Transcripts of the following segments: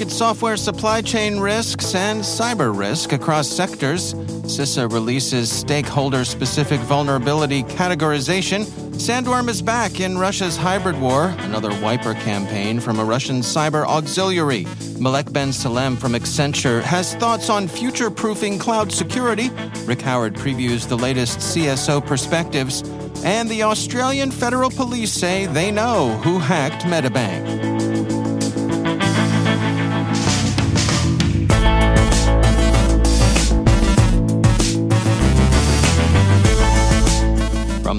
at software supply chain risks and cyber risk across sectors. CISA releases stakeholder specific vulnerability categorization. Sandworm is back in Russia's hybrid war, another wiper campaign from a Russian cyber auxiliary. Malek Ben Salem from Accenture has thoughts on future proofing cloud security. Rick Howard previews the latest CSO perspectives. And the Australian Federal Police say they know who hacked Medibank.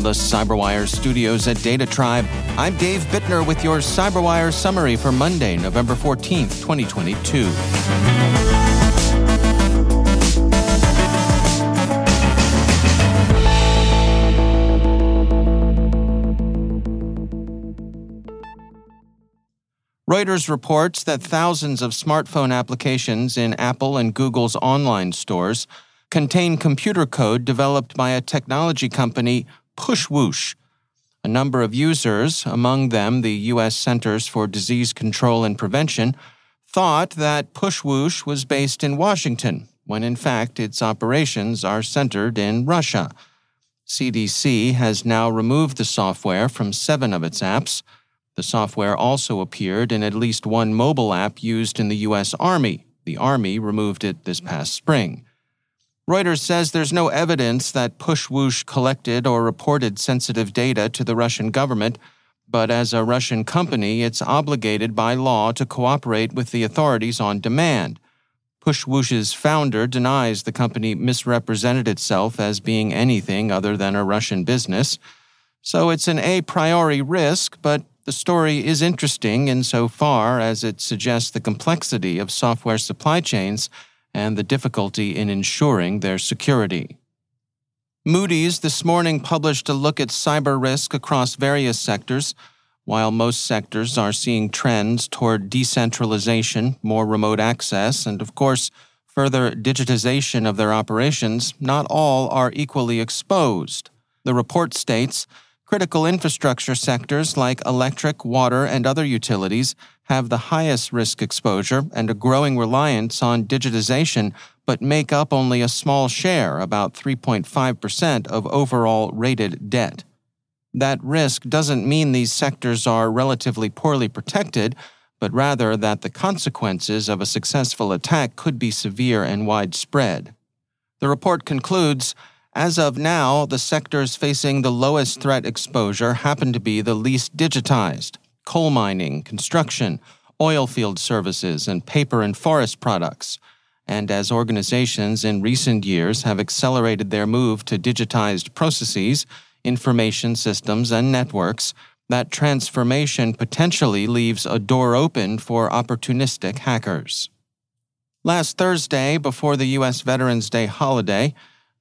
The Cyberwire studios at Data Tribe, I'm Dave Bittner with your Cyberwire summary for Monday, November 14th, 2022. Reuters reports that thousands of smartphone applications in Apple and Google's online stores contain computer code developed by a technology company Pushwoosh. A number of users, among them the U.S. Centers for Disease Control and Prevention, thought that Pushwoosh was based in Washington, when in fact its operations are centered in Russia. CDC has now removed the software from seven of its apps. The software also appeared in at least one mobile app used in the U.S. Army. The Army removed it this past spring. Reuters says there's no evidence that Pushwoosh collected or reported sensitive data to the Russian government, but as a Russian company, it's obligated by law to cooperate with the authorities on demand. Pushwoosh's founder denies the company misrepresented itself as being anything other than a Russian business. So it's an a priori risk, but the story is interesting insofar as it suggests the complexity of software supply chains and the difficulty in ensuring their security. Moody's this morning published a look at cyber risk across various sectors. While most sectors are seeing trends toward decentralization, more remote access, and of course, further digitization of their operations, not all are equally exposed. The report states critical infrastructure sectors like electric, water, and other utilities have the highest risk exposure and a growing reliance on digitization, but make up only a small share, about 3.5% of overall rated debt. That risk doesn't mean these sectors are relatively poorly protected, but rather that the consequences of a successful attack could be severe and widespread. The report concludes as of now, the sectors facing the lowest threat exposure happen to be the least digitized coal mining, construction, oil field services, and paper and forest products. And as organizations in recent years have accelerated their move to digitized processes, information systems, and networks, that transformation potentially leaves a door open for opportunistic hackers. Last Thursday, before the U.S. Veterans Day holiday,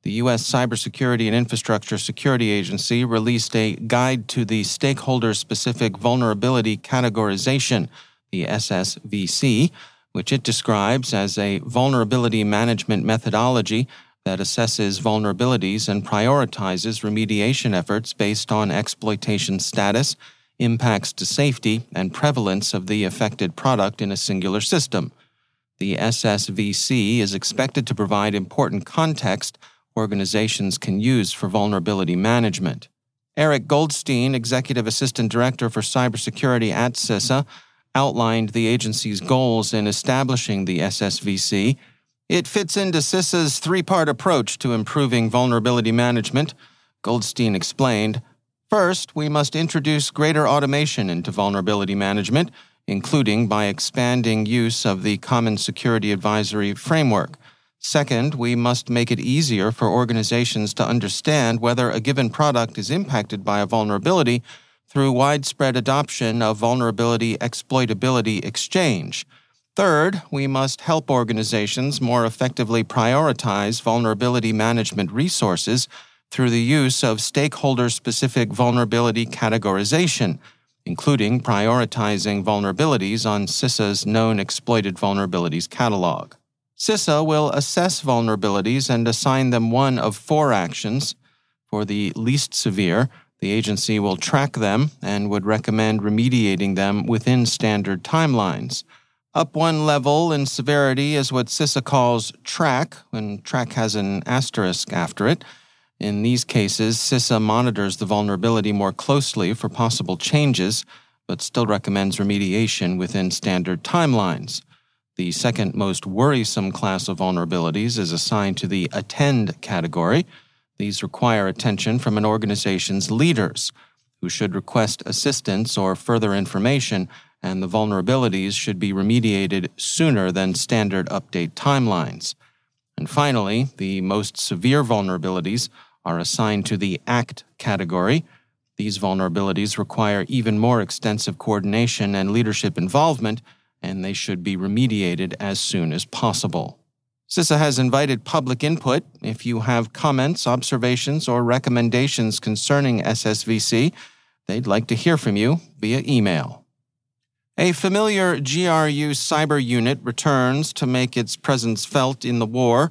the U.S. Cybersecurity and Infrastructure Security Agency released a Guide to the Stakeholder Specific Vulnerability Categorization, the SSVC, which it describes as a vulnerability management methodology that assesses vulnerabilities and prioritizes remediation efforts based on exploitation status, impacts to safety, and prevalence of the affected product in a singular system. The SSVC is expected to provide important context organizations can use for vulnerability management. Eric Goldstein, Executive Assistant Director for Cybersecurity at CISA, outlined the agency's goals in establishing the SSVC. It fits into CISA's three part approach to improving vulnerability management, Goldstein explained. First, we must introduce greater automation into vulnerability management, including by expanding use of the Common Security Advisory Framework. Second, we must make it easier for organizations to understand whether a given product is impacted by a vulnerability through widespread adoption of vulnerability exploitability exchange. Third, we must help organizations more effectively prioritize vulnerability management resources through the use of stakeholder specific vulnerability categorization, including prioritizing vulnerabilities on CISA's known exploited vulnerabilities catalog. CISA will assess vulnerabilities and assign them one of four actions. For the least severe, the agency will track them and would recommend remediating them within standard timelines. Up one level in severity is what CISA calls track, when track has an asterisk after it. In these cases, CISA monitors the vulnerability more closely for possible changes, but still recommends remediation within standard timelines. The second most worrisome class of vulnerabilities is assigned to the attend category. These require attention from an organization's leaders, who should request assistance or further information, and the vulnerabilities should be remediated sooner than standard update timelines. And finally, the most severe vulnerabilities are assigned to the ACT category. These vulnerabilities require even more extensive coordination and leadership involvement, and they should be remediated as soon as possible. CISA has invited public input. If you have comments, observations, or recommendations concerning SSVC, they'd like to hear from you via email. A familiar GRU cyber unit returns to make its presence felt in the war.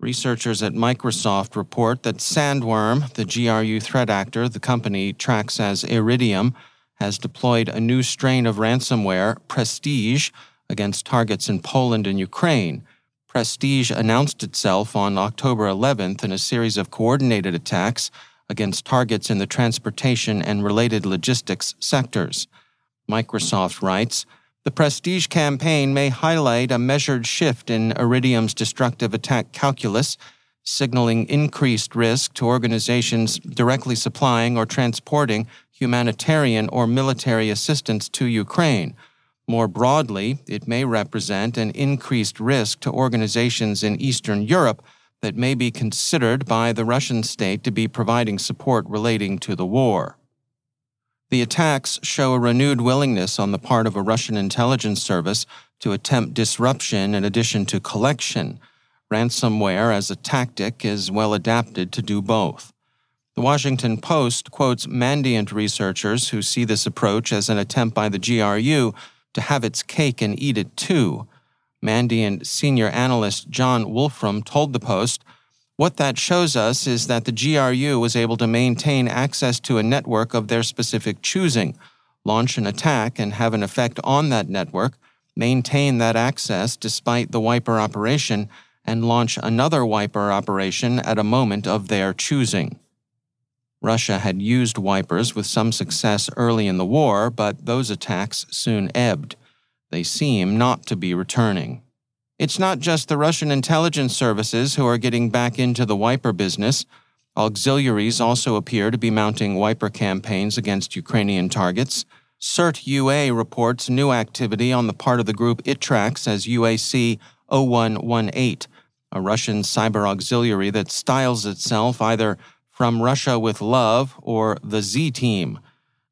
Researchers at Microsoft report that Sandworm, the GRU threat actor the company tracks as Iridium, has deployed a new strain of ransomware, Prestige, against targets in Poland and Ukraine. Prestige announced itself on October 11th in a series of coordinated attacks against targets in the transportation and related logistics sectors. Microsoft writes, the Prestige campaign may highlight a measured shift in Iridium's destructive attack calculus, signaling increased risk to organizations directly supplying or transporting humanitarian or military assistance to Ukraine. More broadly, it may represent an increased risk to organizations in Eastern Europe that may be considered by the Russian state to be providing support relating to the war. The attacks show a renewed willingness on the part of a Russian intelligence service to attempt disruption in addition to collection. Ransomware as a tactic is well adapted to do both. The Washington Post quotes Mandiant researchers who see this approach as an attempt by the GRU to have its cake and eat it too. Mandiant senior analyst John Wolfram told the Post what that shows us is that the GRU was able to maintain access to a network of their specific choosing, launch an attack and have an effect on that network, maintain that access despite the wiper operation, and launch another wiper operation at a moment of their choosing. Russia had used wipers with some success early in the war, but those attacks soon ebbed. They seem not to be returning. It's not just the Russian intelligence services who are getting back into the wiper business. Auxiliaries also appear to be mounting wiper campaigns against Ukrainian targets. CERT UA reports new activity on the part of the group it tracks as UAC 0118, a Russian cyber auxiliary that styles itself either from Russia with Love or the Z Team.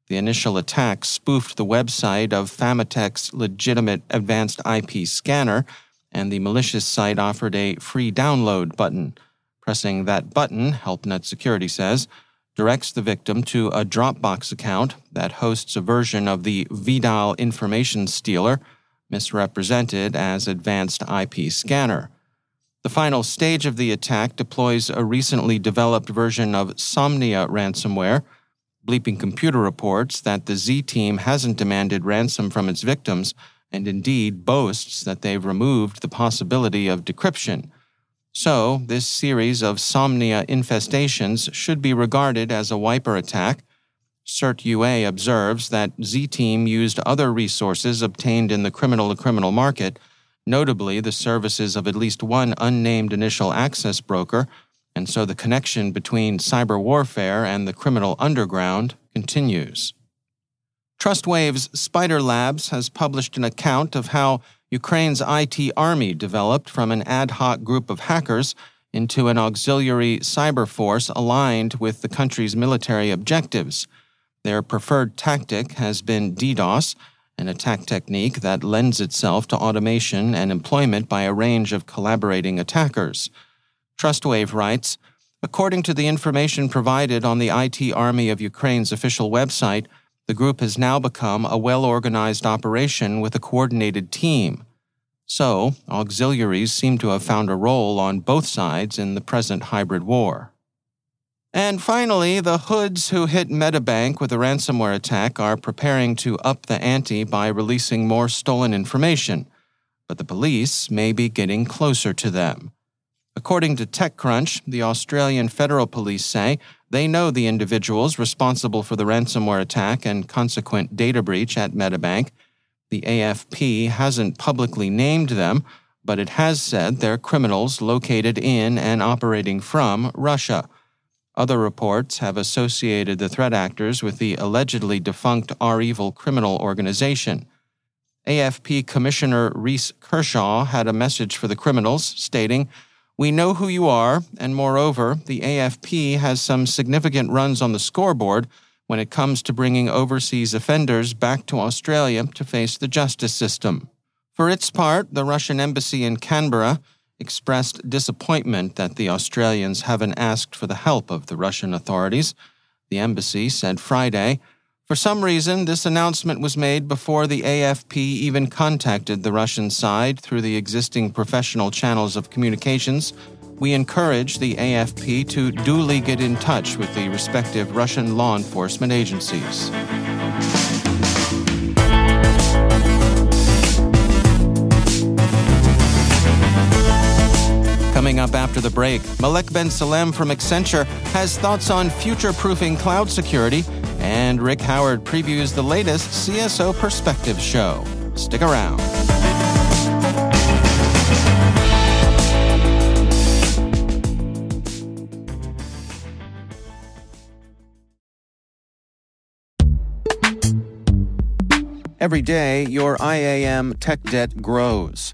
The initial attack spoofed the website of Famatech's legitimate advanced IP scanner and the malicious site offered a free download button. Pressing that button, HelpNet Security says, directs the victim to a Dropbox account that hosts a version of the Vidar information stealer, misrepresented as Advanced IP Scanner. The final stage of the attack deploys a recently developed version of Somnia ransomware. Bleeping Computer reports that the Z team hasn't demanded ransom from its victims and indeed boasts that they've removed the possibility of decryption. So, this series of Somnia infestations should be regarded as a wiper attack. CERT UA observes that Z Team used other resources obtained in the criminal to criminal market, notably the services of at least one unnamed initial access broker, and so the connection between cyber warfare and the criminal underground continues. TrustWave's Spider Labs has published an account of how Ukraine's IT army developed from an ad hoc group of hackers into an auxiliary cyber force aligned with the country's military objectives. Their preferred tactic has been DDoS, an attack technique that lends itself to automation and employment by a range of collaborating attackers. TrustWave writes According to the information provided on the IT Army of Ukraine's official website, the group has now become a well organized operation with a coordinated team. So, auxiliaries seem to have found a role on both sides in the present hybrid war. And finally, the hoods who hit Medibank with a ransomware attack are preparing to up the ante by releasing more stolen information, but the police may be getting closer to them. According to TechCrunch, the Australian Federal Police say they know the individuals responsible for the ransomware attack and consequent data breach at Medibank. The AFP hasn't publicly named them, but it has said they're criminals located in and operating from Russia. Other reports have associated the threat actors with the allegedly defunct REvil criminal organization. AFP Commissioner Reece Kershaw had a message for the criminals, stating, we know who you are, and moreover, the AFP has some significant runs on the scoreboard when it comes to bringing overseas offenders back to Australia to face the justice system. For its part, the Russian embassy in Canberra expressed disappointment that the Australians haven't asked for the help of the Russian authorities. The embassy said Friday for some reason, this announcement was made before the AFP even contacted the Russian side through the existing professional channels of communications. We encourage the AFP to duly get in touch with the respective Russian law enforcement agencies. Coming up after the break, Malek Ben Salem from Accenture has thoughts on future proofing cloud security and Rick Howard previews the latest CSO Perspective show. Stick around. Every day, your IAM tech debt grows.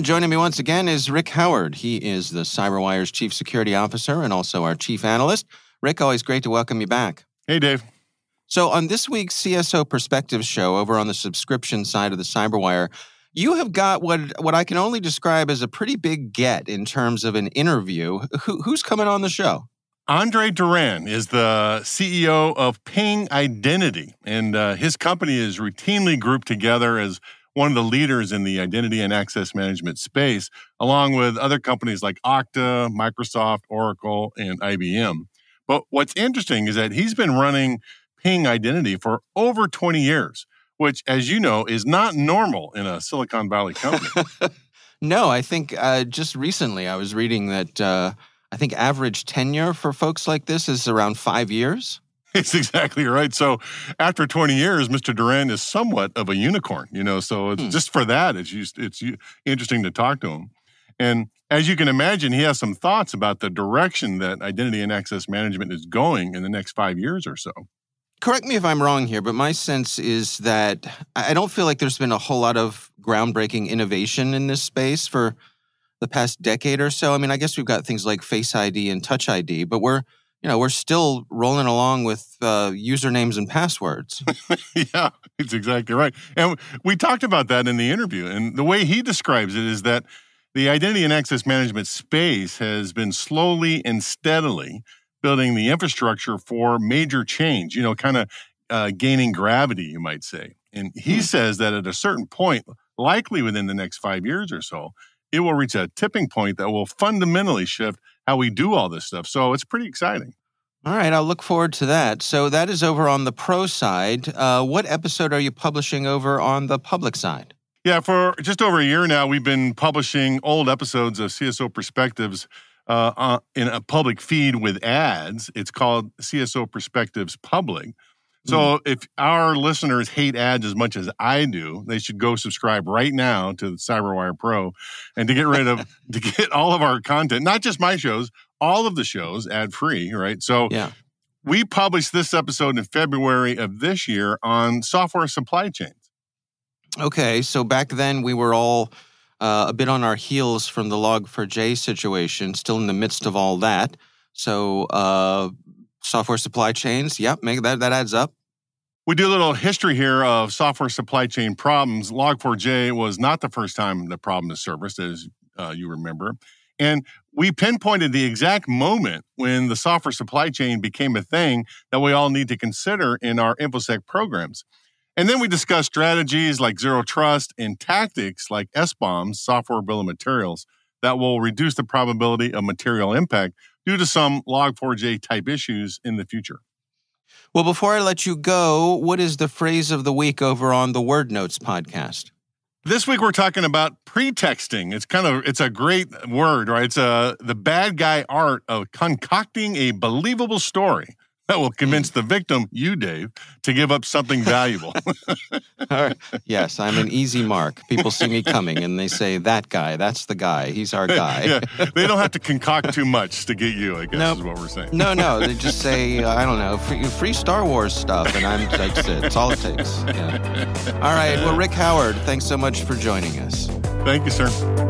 And joining me once again is Rick Howard. He is the CyberWire's Chief Security Officer and also our Chief Analyst. Rick, always great to welcome you back. Hey, Dave. So, on this week's CSO Perspectives show over on the subscription side of the CyberWire, you have got what what I can only describe as a pretty big get in terms of an interview. Who, who's coming on the show? Andre Durand is the CEO of Ping Identity, and uh, his company is routinely grouped together as one of the leaders in the identity and access management space, along with other companies like Okta, Microsoft, Oracle, and IBM. But what's interesting is that he's been running Ping Identity for over 20 years, which, as you know, is not normal in a Silicon Valley company. no, I think uh, just recently I was reading that uh, I think average tenure for folks like this is around five years. It's exactly right. So after 20 years, Mr. Durand is somewhat of a unicorn, you know. So it's, hmm. just for that, it's just, it's interesting to talk to him. And as you can imagine, he has some thoughts about the direction that identity and access management is going in the next five years or so. Correct me if I'm wrong here, but my sense is that I don't feel like there's been a whole lot of groundbreaking innovation in this space for the past decade or so. I mean, I guess we've got things like Face ID and Touch ID, but we're you know, we're still rolling along with uh, usernames and passwords. yeah, it's exactly right. And we talked about that in the interview. And the way he describes it is that the identity and access management space has been slowly and steadily building the infrastructure for major change, you know, kind of uh, gaining gravity, you might say. And he hmm. says that at a certain point, likely within the next five years or so, it will reach a tipping point that will fundamentally shift how we do all this stuff. So it's pretty exciting. All right, I'll look forward to that. So that is over on the pro side. Uh, what episode are you publishing over on the public side? Yeah, for just over a year now, we've been publishing old episodes of CSO Perspectives uh, uh, in a public feed with ads. It's called CSO Perspectives Public. So mm. if our listeners hate ads as much as I do, they should go subscribe right now to CyberWire Pro and to get rid of to get all of our content, not just my shows, all of the shows ad free, right? So yeah. we published this episode in February of this year on software supply chains. Okay, so back then we were all uh, a bit on our heels from the Log4j situation, still in the midst of all that. So uh, software supply chains. Yep, make that that adds up. We do a little history here of software supply chain problems. Log4j was not the first time the problem is surfaced, as uh, you remember. And we pinpointed the exact moment when the software supply chain became a thing that we all need to consider in our InfoSec programs. And then we discussed strategies like zero trust and tactics like SBOMs, software bill of materials, that will reduce the probability of material impact due to some Log4j type issues in the future. Well, before I let you go, what is the phrase of the week over on the Word Notes podcast? This week we're talking about pretexting. It's kind of it's a great word, right? It's a uh, the bad guy art of concocting a believable story that will convince the victim, you, Dave, to give up something valuable. yes, I'm an easy mark. People see me coming and they say, that guy, that's the guy. He's our guy. yeah, they don't have to concoct too much to get you, I guess nope. is what we're saying. no, no. They just say, uh, I don't know, free, free, Star Wars stuff. And I'm, that's it. It's all it takes. Yeah. All right. Well, Rick Howard, thanks so much for joining us. Thank you, sir.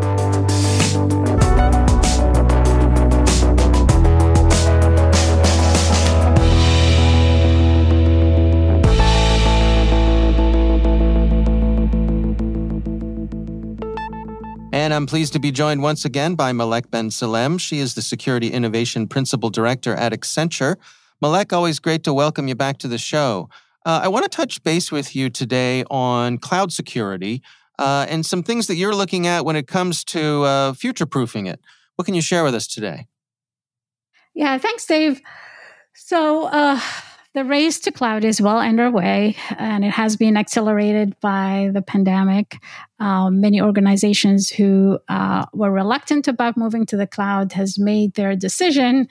And I'm pleased to be joined once again by Malek Ben Salem. She is the Security Innovation Principal Director at Accenture. Malek, always great to welcome you back to the show. Uh, I want to touch base with you today on cloud security uh, and some things that you're looking at when it comes to uh, future proofing it. What can you share with us today? Yeah, thanks, Dave. So, uh, the race to cloud is well underway, and it has been accelerated by the pandemic. Um, many organizations who uh, were reluctant about moving to the cloud has made their decision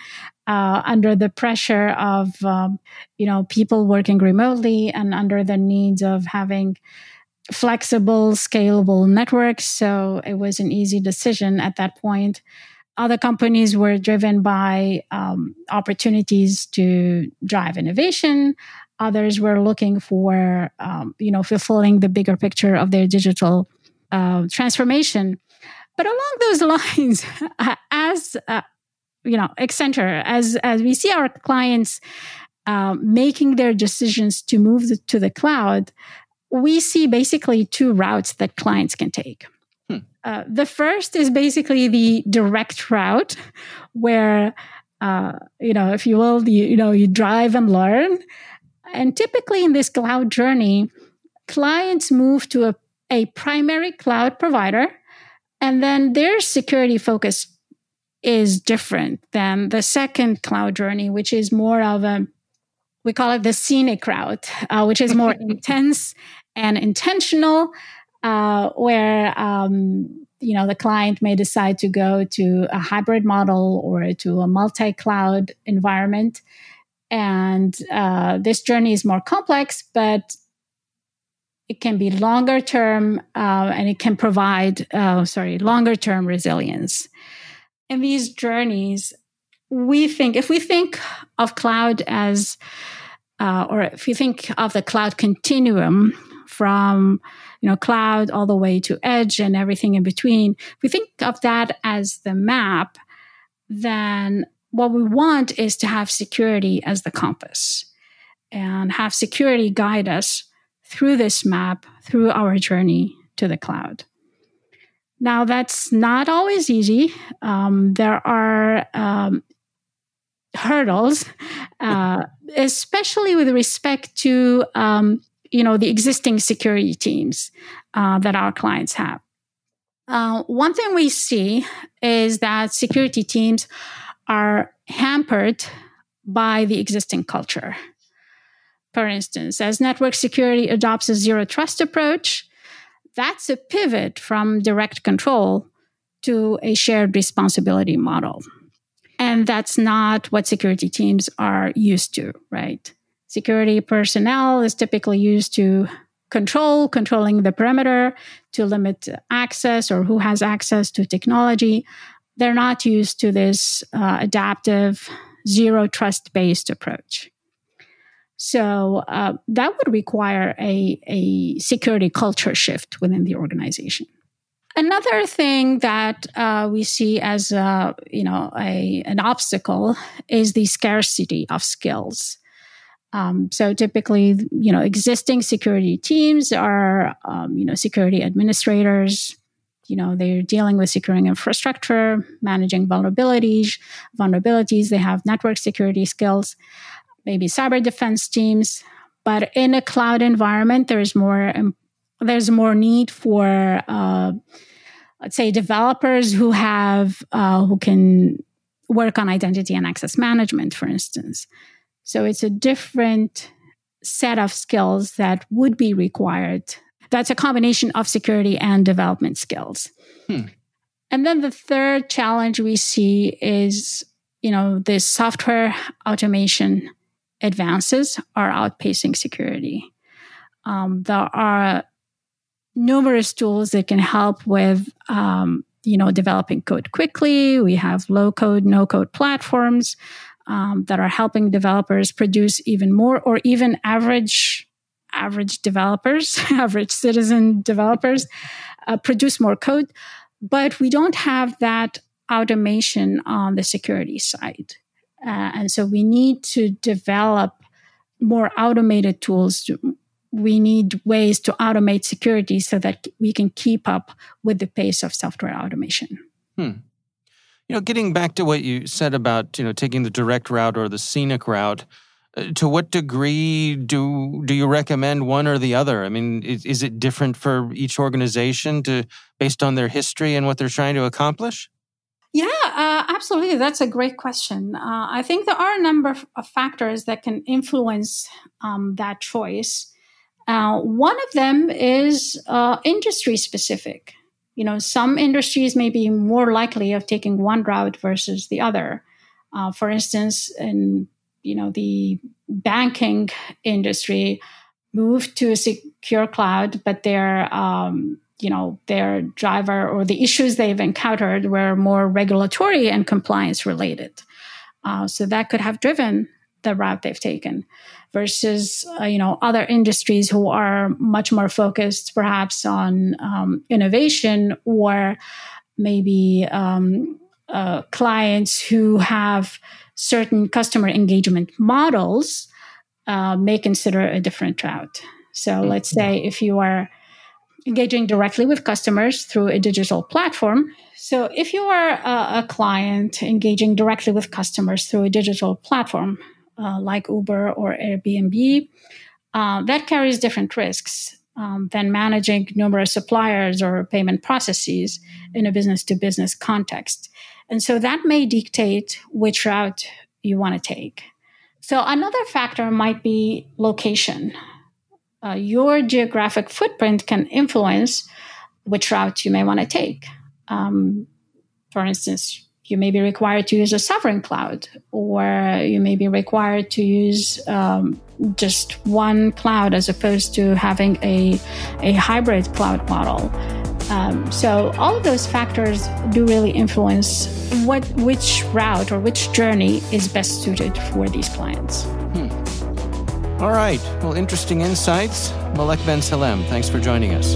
uh, under the pressure of um, you know people working remotely and under the needs of having flexible, scalable networks. So it was an easy decision at that point. Other companies were driven by um, opportunities to drive innovation. Others were looking for, um, you know, fulfilling the bigger picture of their digital uh, transformation. But along those lines, as uh, you know, Accenture, as as we see our clients uh, making their decisions to move to the cloud, we see basically two routes that clients can take. Uh, the first is basically the direct route, where uh, you know, if you will, you, you know, you drive and learn. And typically in this cloud journey, clients move to a, a primary cloud provider, and then their security focus is different than the second cloud journey, which is more of a we call it the scenic route, uh, which is more intense and intentional, uh, where um, you know the client may decide to go to a hybrid model or to a multi-cloud environment, and uh, this journey is more complex, but it can be longer term uh, and it can provide uh, sorry longer term resilience. In these journeys we think if we think of cloud as uh, or if you think of the cloud continuum from you know cloud all the way to edge and everything in between. If we think of that as the map then what we want is to have security as the compass and have security guide us through this map through our journey to the cloud. Now that's not always easy. Um, there are um, hurdles, uh, especially with respect to um, you know the existing security teams uh, that our clients have. Uh, one thing we see is that security teams are hampered by the existing culture. For instance, as network security adopts a zero trust approach, that's a pivot from direct control to a shared responsibility model. And that's not what security teams are used to, right? Security personnel is typically used to control, controlling the perimeter, to limit access or who has access to technology. They're not used to this uh, adaptive, zero trust based approach. So uh, that would require a, a security culture shift within the organization. Another thing that uh, we see as uh, you know a, an obstacle is the scarcity of skills. Um, so typically, you know, existing security teams are um, you know security administrators. You know, they're dealing with securing infrastructure, managing vulnerabilities. Vulnerabilities. They have network security skills, maybe cyber defense teams. But in a cloud environment, there is more um, there's more need for uh, let's say developers who have uh, who can work on identity and access management for instance so it's a different set of skills that would be required. That's a combination of security and development skills. Hmm. and then the third challenge we see is you know the software automation advances are outpacing security. Um, there are numerous tools that can help with um, you know developing code quickly. We have low code no code platforms um, that are helping developers produce even more or even average average developers average citizen developers uh, produce more code but we don't have that automation on the security side uh, and so we need to develop more automated tools to, we need ways to automate security so that we can keep up with the pace of software automation. Hmm. You know, getting back to what you said about you know taking the direct route or the scenic route, uh, to what degree do do you recommend one or the other? I mean, is, is it different for each organization to based on their history and what they're trying to accomplish? Yeah, uh, absolutely. That's a great question. Uh, I think there are a number of factors that can influence um, that choice. Uh, one of them is uh, industry specific. You know, some industries may be more likely of taking one route versus the other. Uh, for instance, in you know the banking industry, moved to a secure cloud, but their um, you know their driver or the issues they've encountered were more regulatory and compliance related. Uh, so that could have driven the route they've taken versus uh, you know other industries who are much more focused perhaps on um, innovation or maybe um, uh, clients who have certain customer engagement models uh, may consider a different route. So mm-hmm. let's say if you are engaging directly with customers through a digital platform. So if you are a, a client engaging directly with customers through a digital platform uh, like Uber or Airbnb, uh, that carries different risks um, than managing numerous suppliers or payment processes in a business to business context. And so that may dictate which route you want to take. So another factor might be location. Uh, your geographic footprint can influence which route you may want to take. Um, for instance, you may be required to use a sovereign cloud, or you may be required to use um, just one cloud as opposed to having a, a hybrid cloud model. Um, so all of those factors do really influence what which route or which journey is best suited for these clients. Hmm. All right. Well, interesting insights. Malek Ben Salem, thanks for joining us.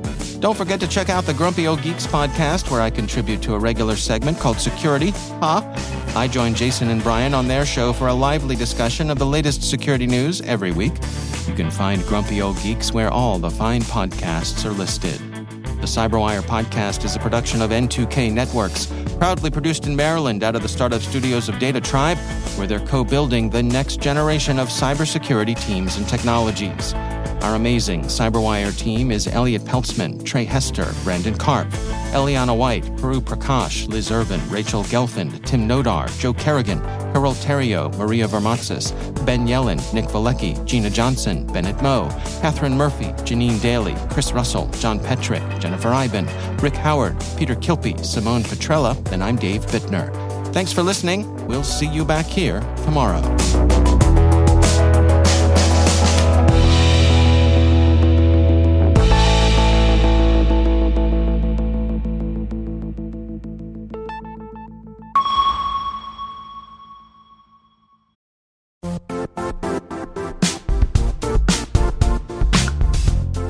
Don't forget to check out the Grumpy Old Geeks podcast, where I contribute to a regular segment called Security. Huh? I join Jason and Brian on their show for a lively discussion of the latest security news every week. You can find Grumpy Old Geeks where all the fine podcasts are listed. The Cyberwire podcast is a production of N2K Networks, proudly produced in Maryland out of the startup studios of Data Tribe, where they're co building the next generation of cybersecurity teams and technologies. Our amazing Cyberwire team is Elliot Peltzman, Trey Hester, Brandon Karp, Eliana White, Puru Prakash, Liz Irvin, Rachel Gelfand, Tim Nodar, Joe Kerrigan, Carole Theriault, Maria Varmazis, Ben Yellen, Nick Veliky, Gina Johnson, Bennett Moe, Catherine Murphy, Janine Daly, Chris Russell, John Petrik, Jennifer Eiben, Rick Howard, Peter Kilpie, Simone Petrella, and I'm Dave Bittner. Thanks for listening. We'll see you back here tomorrow.